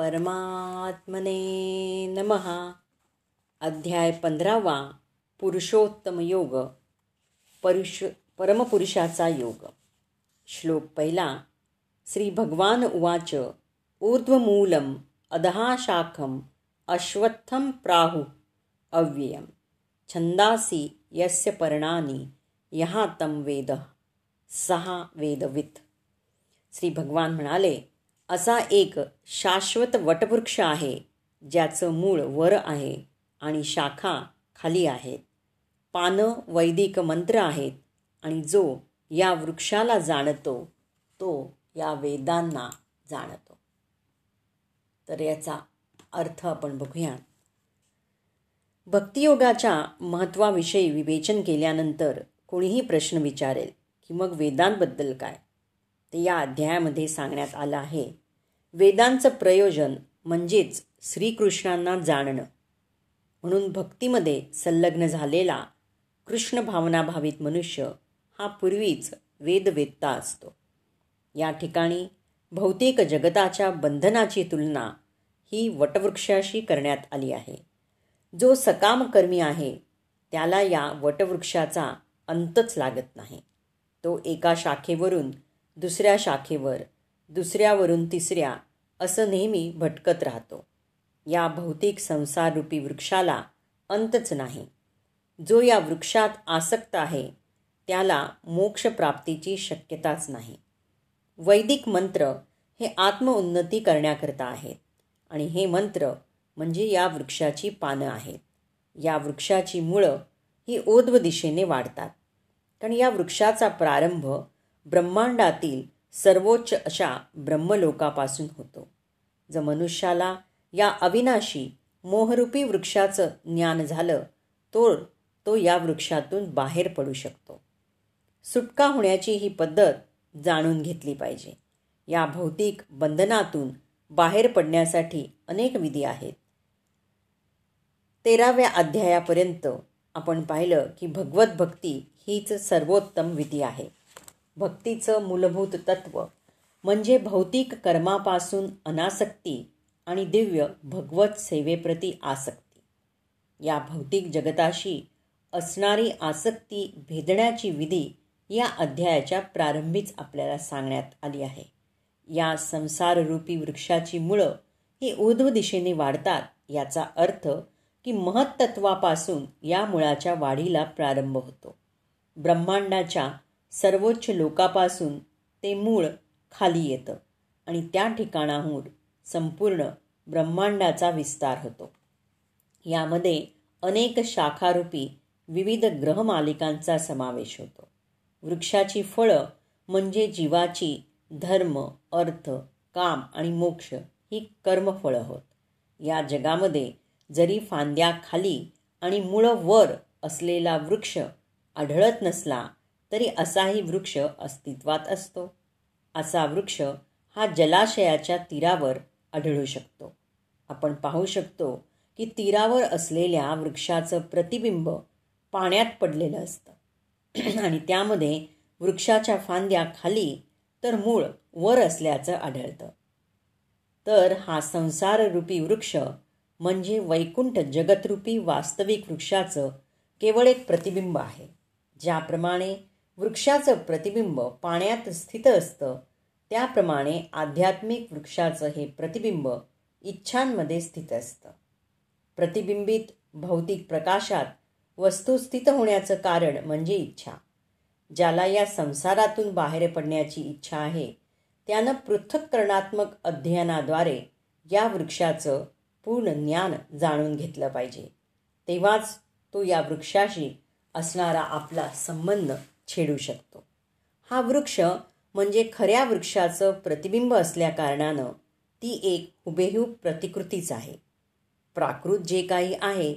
परमात्मने नमः. अध्याय पंधरावा पुरुषोत्तम योग परुष परमपुरुषाचा योग. श्लोक पहिला श्री भगवान उवाच ऊर्ध्वमूलम अधहाशाखम अश्वत्थम प्राहु अव्ययम। छंदासी यस्य पर्णानी यहा तम वेद। सहा वेदवित। श्री भगवान म्हणाले असा एक शाश्वत वटवृक्ष आहे ज्याचं मूळ वर आहे आणि शाखा खाली आहेत पानं वैदिक मंत्र आहेत आणि जो या वृक्षाला जाणतो तो या वेदांना जाणतो. तर याचा अर्थ आपण बघूया भक्तियोगाच्या महत्त्वाविषयी विवेचन केल्यानंतर कोणीही प्रश्न विचारेल की मग वेदांबद्दल काय? ते या अध्यायामध्ये सांगण्यात आलं आहे. वेदांचं प्रयोजन म्हणजेच श्रीकृष्णांना जाणणं. म्हणून भक्तीमध्ये संलग्न झालेला कृष्ण भावनाभावित मनुष्य हा पूर्वीच वेदवेत्ता असतो. या ठिकाणी भौतिक जगताच्या बंधनाची तुलना ही वटवृक्षाशी करण्यात आली आहे. जो सकामकर्मी आहे त्याला या वटवृक्षाचा अंतच लागत नाही. तो एका शाखेवरून दुसऱ्या शाखेवर दुसऱ्यावरून तिसऱ्या असं नेहमी भटकत राहतो. या भौतिक संसाररूपी वृक्षाला अंतच नाही. जो या वृक्षात आसक्त आहे त्याला मोक्षप्राप्तीची शक्यताच नाही. वैदिक मंत्र हे आत्मउन्नती करण्याकरता आहेत आणि हे मंत्र म्हणजे या वृक्षाची पानं आहेत. या वृक्षाची मुळं ही ओध्व दिशेने वाढतात. कारण या वृक्षाचा प्रारंभ ब्रह्मांडातील सर्वोच्च अशा ब्रह्मलोकापासून होतो. जर मनुष्याला या अविनाशी मोहरूपी वृक्षाचं ज्ञान झालं तो तो या वृक्षातून बाहेर पडू शकतो. सुटका होण्याची ही पद्धत जाणून घेतली पाहिजे. या भौतिक बंधनातून बाहेर पडण्यासाठी अनेक विधी आहेत. तेराव्या अध्यायापर्यंत आपण पाहिलं की भगवत भक्ती हीच सर्वोत्तम विधी आहे. भक्तीचं मूलभूत तत्व म्हणजे भौतिक कर्मापासून अनासक्ती आणि दिव्य भगवत सेवेप्रती आसक्ती. या भौतिक जगताशी असणारी आसक्ती भेदण्याची विधी या अध्यायाच्या प्रारंभीच आपल्याला सांगण्यात आली आहे. या संसाररूपी वृक्षाची मुळं ही ऊर्ध्व दिशेने वाढतात याचा अर्थ की महत्त्वापासून या मुळाच्या वाढीला प्रारंभ होतो. ब्रह्मांडाच्या सर्वोच्च लोकापासून ते मूळ खाली येतं आणि त्या ठिकाणाहून संपूर्ण ब्रह्मांडाचा विस्तार होतो. यामध्ये अनेक शाखारूपी विविध ग्रहमालिकांचा समावेश होतो. वृक्षाची फळं म्हणजे जीवाची धर्म अर्थ काम आणि मोक्ष ही कर्मफळं होत. या जगामध्ये जरी फांद्या खाली आणि मुळं वर असलेला वृक्ष आढळत नसला तरी असाही वृक्ष अस्तित्वात असतो. असा वृक्ष हा जलाशयाच्या तीरावर आढळू शकतो. आपण पाहू शकतो की तीरावर असलेल्या वृक्षाचं प्रतिबिंब पाण्यात पडलेलं असतं. आणि त्यामध्ये वृक्षाच्या फांद्या खाली तर मूळ वर असल्याचं आढळतं. तर हा संसाररूपी वृक्ष म्हणजे वैकुंठ जगतरूपी वास्तविक वृक्षाचं केवळ एक प्रतिबिंब आहे. ज्याप्रमाणे वृक्षाचं प्रतिबिंब पाण्यात स्थित असतं. त्याप्रमाणे आध्यात्मिक वृक्षाचं हे प्रतिबिंब इच्छांमध्ये स्थित असतं. प्रतिबिंबित भौतिक प्रकाशात वस्तू स्थित होण्याचं कारण म्हणजे इच्छा. ज्याला या संसारातून बाहेर पडण्याची इच्छा आहे त्यानं पृथक्करणात्मक अध्ययनाद्वारे या वृक्षाचं पूर्ण ज्ञान जाणून घेतलं पाहिजे. तेव्हाच तो या वृक्षाशी असणारा आपला संबंध छेडू शकतो. हा वृक्ष म्हणजे खऱ्या वृक्षाचं प्रतिबिंब असल्याकारणानं ती एक हुबेहूब प्रतिकृतीच आहे. प्राकृत जे काही आहे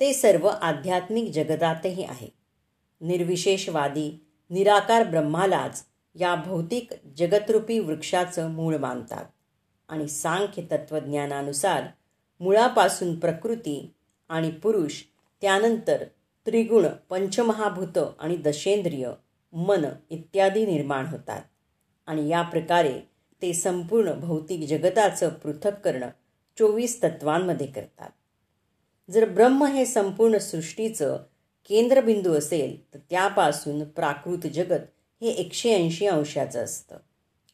ते सर्व आध्यात्मिक जगतातही आहे. निर्विशेषवादी निराकार ब्रह्मालाच या भौतिक जगतरूपी वृक्षाचं मूळ मानतात आणि सांख्य तत्त्वज्ञानानुसार मुळापासून प्रकृती आणि पुरुष त्यानंतर त्रिगुण पंचमहाभूत आणि दशेंद्रिय मन इत्यादी निर्माण होतात. आणि या प्रकारे ते संपूर्ण भौतिक जगताचं पृथक्करण चोवीस तत्वांमध्ये करतात. जर ब्रह्म हे संपूर्ण सृष्टीचं केंद्रबिंदू असेल तर त्यापासून प्राकृत जगत हे एकशे ऐंशी अंशाचं असतं.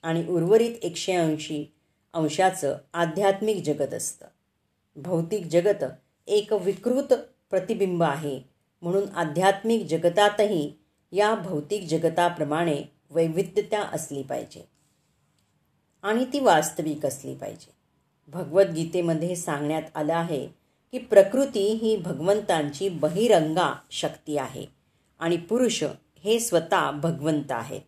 आणि उर्वरित एकशे ऐंशी अंशाचं आध्यात्मिक जगत असतं. भौतिक जगत एक विकृत प्रतिबिंब आहे म्हणून आध्यात्मिक जगतातही या भौतिक जगताप्रमाणे वैविध्यता असली पाहिजे. आणि ती वास्तविक असली पाहिजे. भगवद्गीतेमध्ये सांगण्यात आलं आहे की प्रकृती ही भगवंतांची बहिरंगा शक्ती आहे आणि पुरुष हे स्वतः भगवंत आहेत.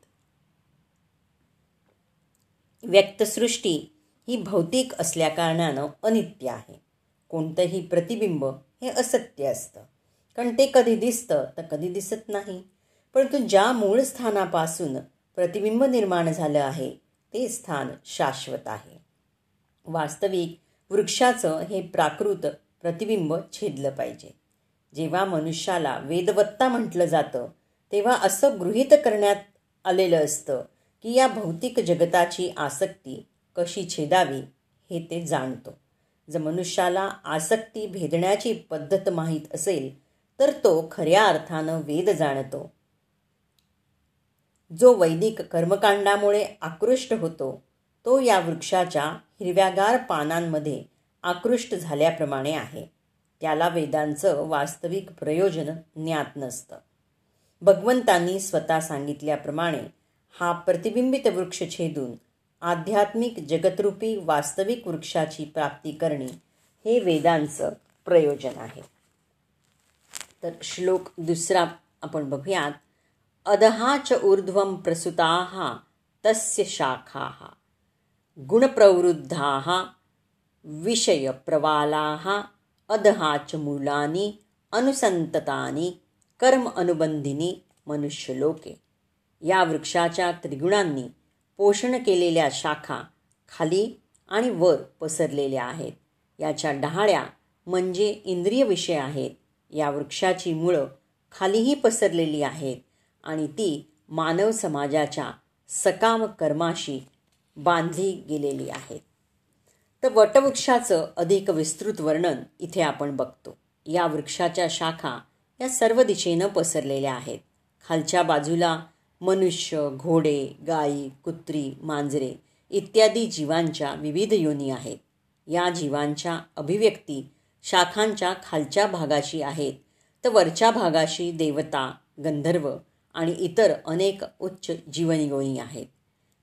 व्यक्तसृष्टी ही भौतिक असल्याकारणानं अनित्य आहे. कोणतंही प्रतिबिंब हे असत्य असतं. कारण ते कधी दिसतं तर कधी दिसत नाही. परंतु ज्या मूळ स्थानापासून प्रतिबिंब निर्माण झालं आहे ते स्थान शाश्वत आहे. वास्तविक वृक्षाचं हे प्राकृत प्रतिबिंब छेदलं पाहिजे. जेव्हा मनुष्याला वेदवत्ता म्हटलं जातं तेव्हा असं गृहीत करण्यात आलेलं असतं की या भौतिक जगताची आसक्ती कशी छेदावी हे ते जाणतो. जर मनुष्याला आसक्ती भेदण्याची पद्धत माहीत असेल तर तो खऱ्या अर्थानं वेद जाणतो. जो वैदिक कर्मकांडामुळे आकृष्ट होतो तो या वृक्षाच्या हिरव्यागार पानांमध्ये आकृष्ट झाल्याप्रमाणे आहे. त्याला वेदांचं वास्तविक प्रयोजन ज्ञात नसतं. भगवंतांनी स्वतः सांगितल्याप्रमाणे हा प्रतिबिंबित वृक्ष छेदून आध्यात्मिक जगतरूपी वास्तविक वृक्षाची प्राप्ती करणे हे वेदांचं प्रयोजन आहे. तर श्लोक दुसरा आपण बघूयात. अदहाच ऊर्ध्वं प्रसुता तस्य शाखाः. गुणप्रवृद्धाः विषयप्रवालाः अदहाच मूलानि अनुसंततानी कर्म अनुबंधिनी मनुष्यलोके. या वृक्षाच्या त्रिगुणांनी पोषण केलेल्या शाखा खाली आणि वर पसरलेल्या आहेत. याच्या डहाळ्या म्हणजे इंद्रिय विषय आहेत. या वृक्षाची मुळं खालीही पसरलेली आहेत आणि ती मानव समाजाच्या सकाम कर्माशी बांधली गेलेली आहेत. तर वटवृक्षाचं अधिक विस्तृत वर्णन इथे आपण बघतो. या वृक्षाच्या शाखा या सर्व दिशेनं पसरलेल्या आहेत. खालच्या बाजूला मनुष्य घोडे गायी कुत्री मांजरे इत्यादी जीवांच्या विविध योनी आहेत. या जीवांच्या अभिव्यक्ती शाखांच्या खालच्या भागाशी आहेत. तर वरच्या भागाशी देवता गंधर्व आणि इतर अनेक उच्च जीवनयोनी आहेत.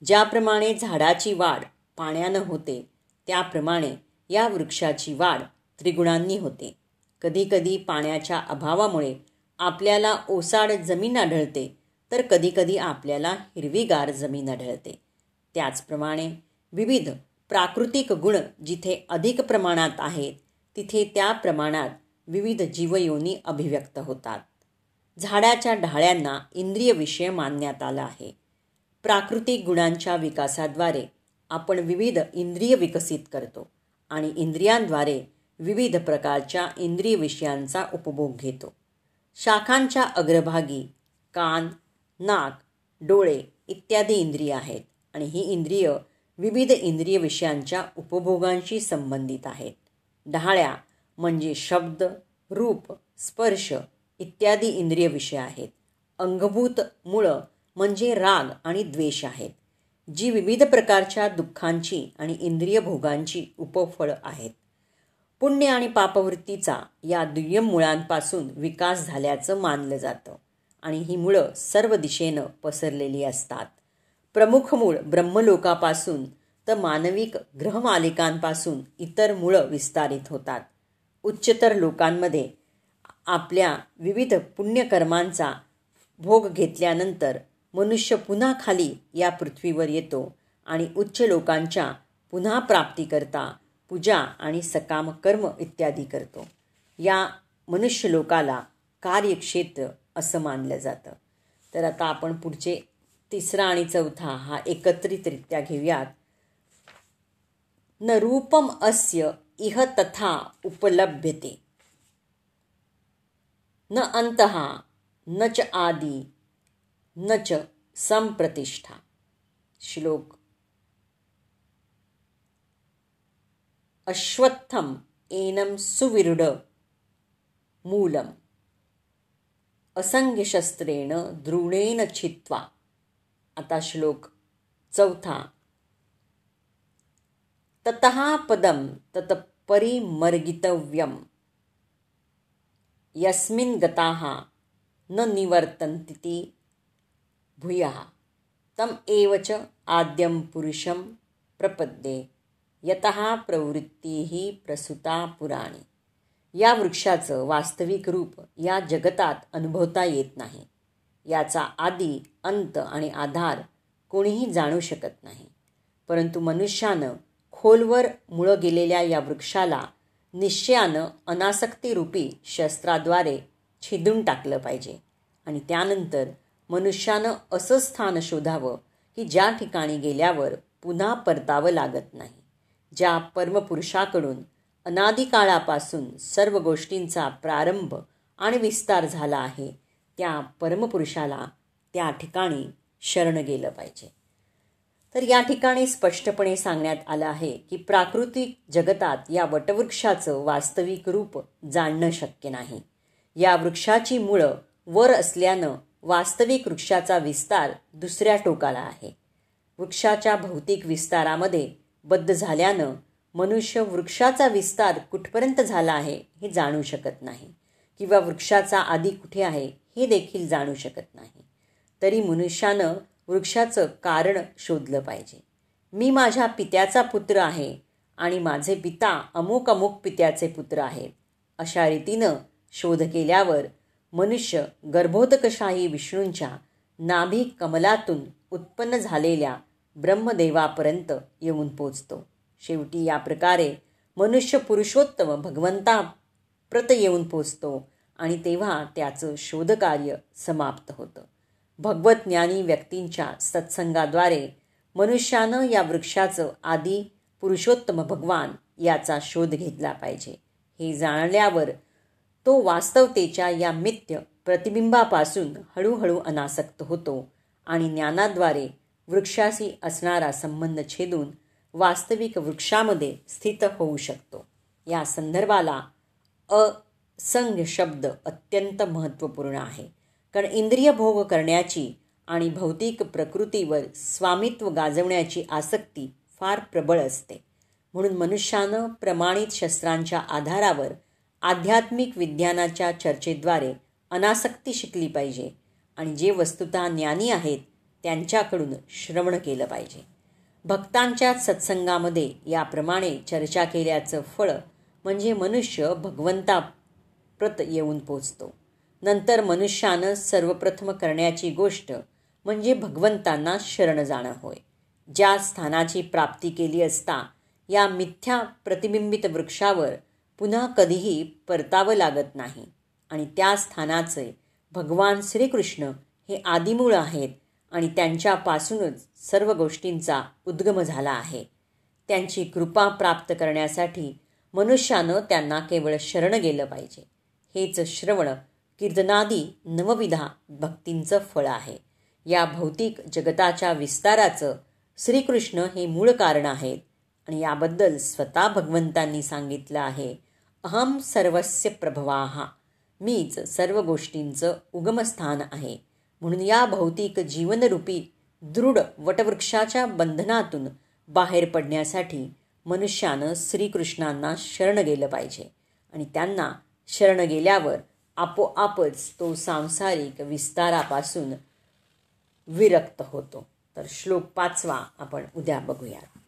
ज्याप्रमाणे झाडाची वाढ पाण्यानं होते त्याप्रमाणे या वृक्षाची वाढ त्रिगुणांनी होते. कधीकधी पाण्याच्या अभावामुळे आपल्याला ओसाड जमीन आढळते तर कधीकधी आपल्याला हिरवीगार जमीन आढळते. त्याचप्रमाणे विविध प्राकृतिक गुण जिथे अधिक प्रमाणात आहेत तिथे त्या प्रमाणात विविध जीवयोनी अभिव्यक्त होतात. झाडाच्या ढाळ्यांना इंद्रिय विषय मानण्यात आला आहे. प्राकृतिक गुणांच्या विकासाद्वारे आपण विविध इंद्रिय विकसित करतो आणि इंद्रियांद्वारे विविध प्रकारच्या इंद्रिय विषयांचा उपभोग घेतो. शाखांच्या अग्रभागी कान नाक डोळे इत्यादी इंद्रिय आहेत आणि ही इंद्रिय विविध इंद्रिय विषयांच्या उपभोगांशी संबंधित आहेत. डहाळ्या म्हणजे शब्द रूप स्पर्श इत्यादी इंद्रिय विषय आहेत. अंगभूत मुळं म्हणजे राग आणि द्वेष आहेत जी विविध प्रकारच्या दुःखांची आणि इंद्रिय भोगांची उपफळं आहेत. पुण्य आणि पापवृत्तीचा या दुय्यम मुळांपासून विकास झाल्याचं मानलं जातं आणि ही मुळं सर्व दिशेनं पसरलेली असतात. प्रमुख मूळ ब्रह्मलोकापासून तर मानविक ग्रहमालिकांपासून इतर मुळं विस्तारित होतात. उच्चतर लोकांमध्ये आपल्या विविध पुण्यकर्मांचा भोग घेतल्यानंतर मनुष्य पुन्हा खाली या पृथ्वीवर येतो आणि उच्च लोकांच्या पुन्हा प्राप्तीकरता पूजा आणि सकाम कर्म इत्यादी करतो. या मनुष्य लोकाला कार्यक्षेत्र असं मानलं जातं. तर आता आपण पुढचे तिसरा आणि चौथा हा एकत्रितरित्या घेऊयात. न रूपम अस्य इह तथा उपलभ्यते। न अंतहा न च आदि न च संप्रतिष्ठा। श्लोक। अश्वत्थम एनम सुविरुड मूलम। असंख्यशस्त्रेण द्रोणेन छित्वा आता श्लोक चौथा। ततः पदम ततपरिमर्गितव्यम यस्मिन् गताः न निवर्तन्ति भूयः। तम एव च आद्यं पुरुषं प्रपद्ये। यतः प्रवृत्ती प्रसुता पुराणी। या वृक्षाचं वास्तविक रूप या जगतात अनुभवता येत नाही। याचा आदी अंत आणि आधार कोणीही जाणू शकत नाही। परंतु मनुष्यानं खोलवर मुळं गेलेल्या या वृक्षाला निश्चयानं अनासक्तीरूपी शस्त्राद्वारे छिदून टाकलं पाहिजे. आणि त्यानंतर मनुष्यानं असं स्थान शोधावं की ज्या ठिकाणी गेल्यावर पुन्हा परतावं लागत नाही. ज्या परमपुरुषाकडून अनादिकाळापासून सर्व गोष्टींचा प्रारंभ आणि विस्तार झाला आहे त्या परमपुरुषाला त्या ठिकाणी शरण गेलं पाहिजे. तर या ठिकाणी स्पष्टपणे सांगण्यात आलं आहे की प्राकृतिक जगतात या वटवृक्षाचं वास्तविक रूप जाणणं शक्य नाही. या वृक्षाची मुळं वर असल्यानं वास्तविक वृक्षाचा विस्तार दुसऱ्या टोकाला आहे. वृक्षाच्या भौतिक विस्तारामध्ये बद्ध झाल्यानं मनुष्य वृक्षाचा विस्तार कुठपर्यंत झाला आहे हे जाणू शकत नाही किंवा वृक्षाचा आधी कुठे आहे हे देखील जाणू शकत नाही. तरी मनुष्यानं वृक्षाचं कारण शोधलं पाहिजे. मी माझ्या पित्याचा पुत्र आहे आणि माझे पिता अमुक अमुक पित्याचे पुत्र आहेत. अशा रीतीनं शोध केल्यावर मनुष्य गर्भोदकशाही विष्णूंच्या नाभी कमलातून उत्पन्न झालेल्या ब्रह्मदेवापर्यंत येऊन पोचतो. शेवटी या प्रकारे मनुष्य पुरुषोत्तम भगवंता प्रत येऊन पोचतो आणि तेव्हा त्याचं शोधकार्य समाप्त होतं. भगवत ज्ञानी व्यक्तींच्या सत्संगाद्वारे मनुष्यानं या वृक्षाचं आधी पुरुषोत्तम भगवान याचा शोध घेतला पाहिजे. हे जाणल्यावर तो वास्तवतेच्या या मिथ्य प्रतिबिंबापासून हळूहळू अनासक्त होतो आणि ज्ञानाद्वारे वृक्षाशी असणारा संबंध छेदून वास्तविक वृक्षामध्ये स्थित होऊ शकतो. या संदर्भाला असंघ शब्द अत्यंत महत्त्वपूर्ण आहे. कारण इंद्रिय भोग करण्याची आणि भौतिक प्रकृतीवर स्वामित्व गाजवण्याची आसक्ती फार प्रबळ असते. म्हणून मनुष्यानं प्रमाणित शस्त्रांच्या आधारावर आध्यात्मिक विज्ञानाच्या चर्चेद्वारे अनासक्ती शिकली पाहिजे आणि जे वस्तुतः ज्ञानी आहेत त्यांच्याकडून श्रवण केलं पाहिजे. भक्तांच्या सत्संगामध्ये याप्रमाणे चर्चा केल्याचं फळ म्हणजे मनुष्य भगवंता प्रत येऊन पोचतो. नंतर मनुष्यानं सर्वप्रथम करण्याची गोष्ट म्हणजे भगवंतांना शरण जाणं होय. ज्या स्थानाची प्राप्ती केली असता या मिथ्या प्रतिबिंबित वृक्षावर पुन्हा कधीही परतावं लागत नाही. आणि त्या स्थानाचे भगवान श्रीकृष्ण हे आदिमूळ आहेत आणि त्यांच्यापासूनच सर्व गोष्टींचा उद्गम झाला आहे. त्यांची कृपा प्राप्त करण्यासाठी मनुष्यानं त्यांना केवळ शरण गेलं पाहिजे. हेच श्रवण कीर्तनादी नवविधा भक्तींचं फळ आहे. या भौतिक जगताच्या विस्ताराचं श्रीकृष्ण हे मूळ कारण आहेत. आणि याबद्दल स्वतः भगवंतांनी सांगितलं आहे अहम सर्वस्य प्रभवाहा मीच सर्व गोष्टींचं उगमस्थान आहे. म्हणून या भौतिक जीवनरूपी दृढ वटवृक्षाच्या बंधनातून बाहेर पडण्यासाठी मनुष्यानं श्रीकृष्णांना शरण गेलं पाहिजे. आणि त्यांना शरण गेल्यावर आपोआपच तो सांसारिक विस्तारापासून विरक्त होतो. तर श्लोक पाचवा आपण उद्या बघूयात.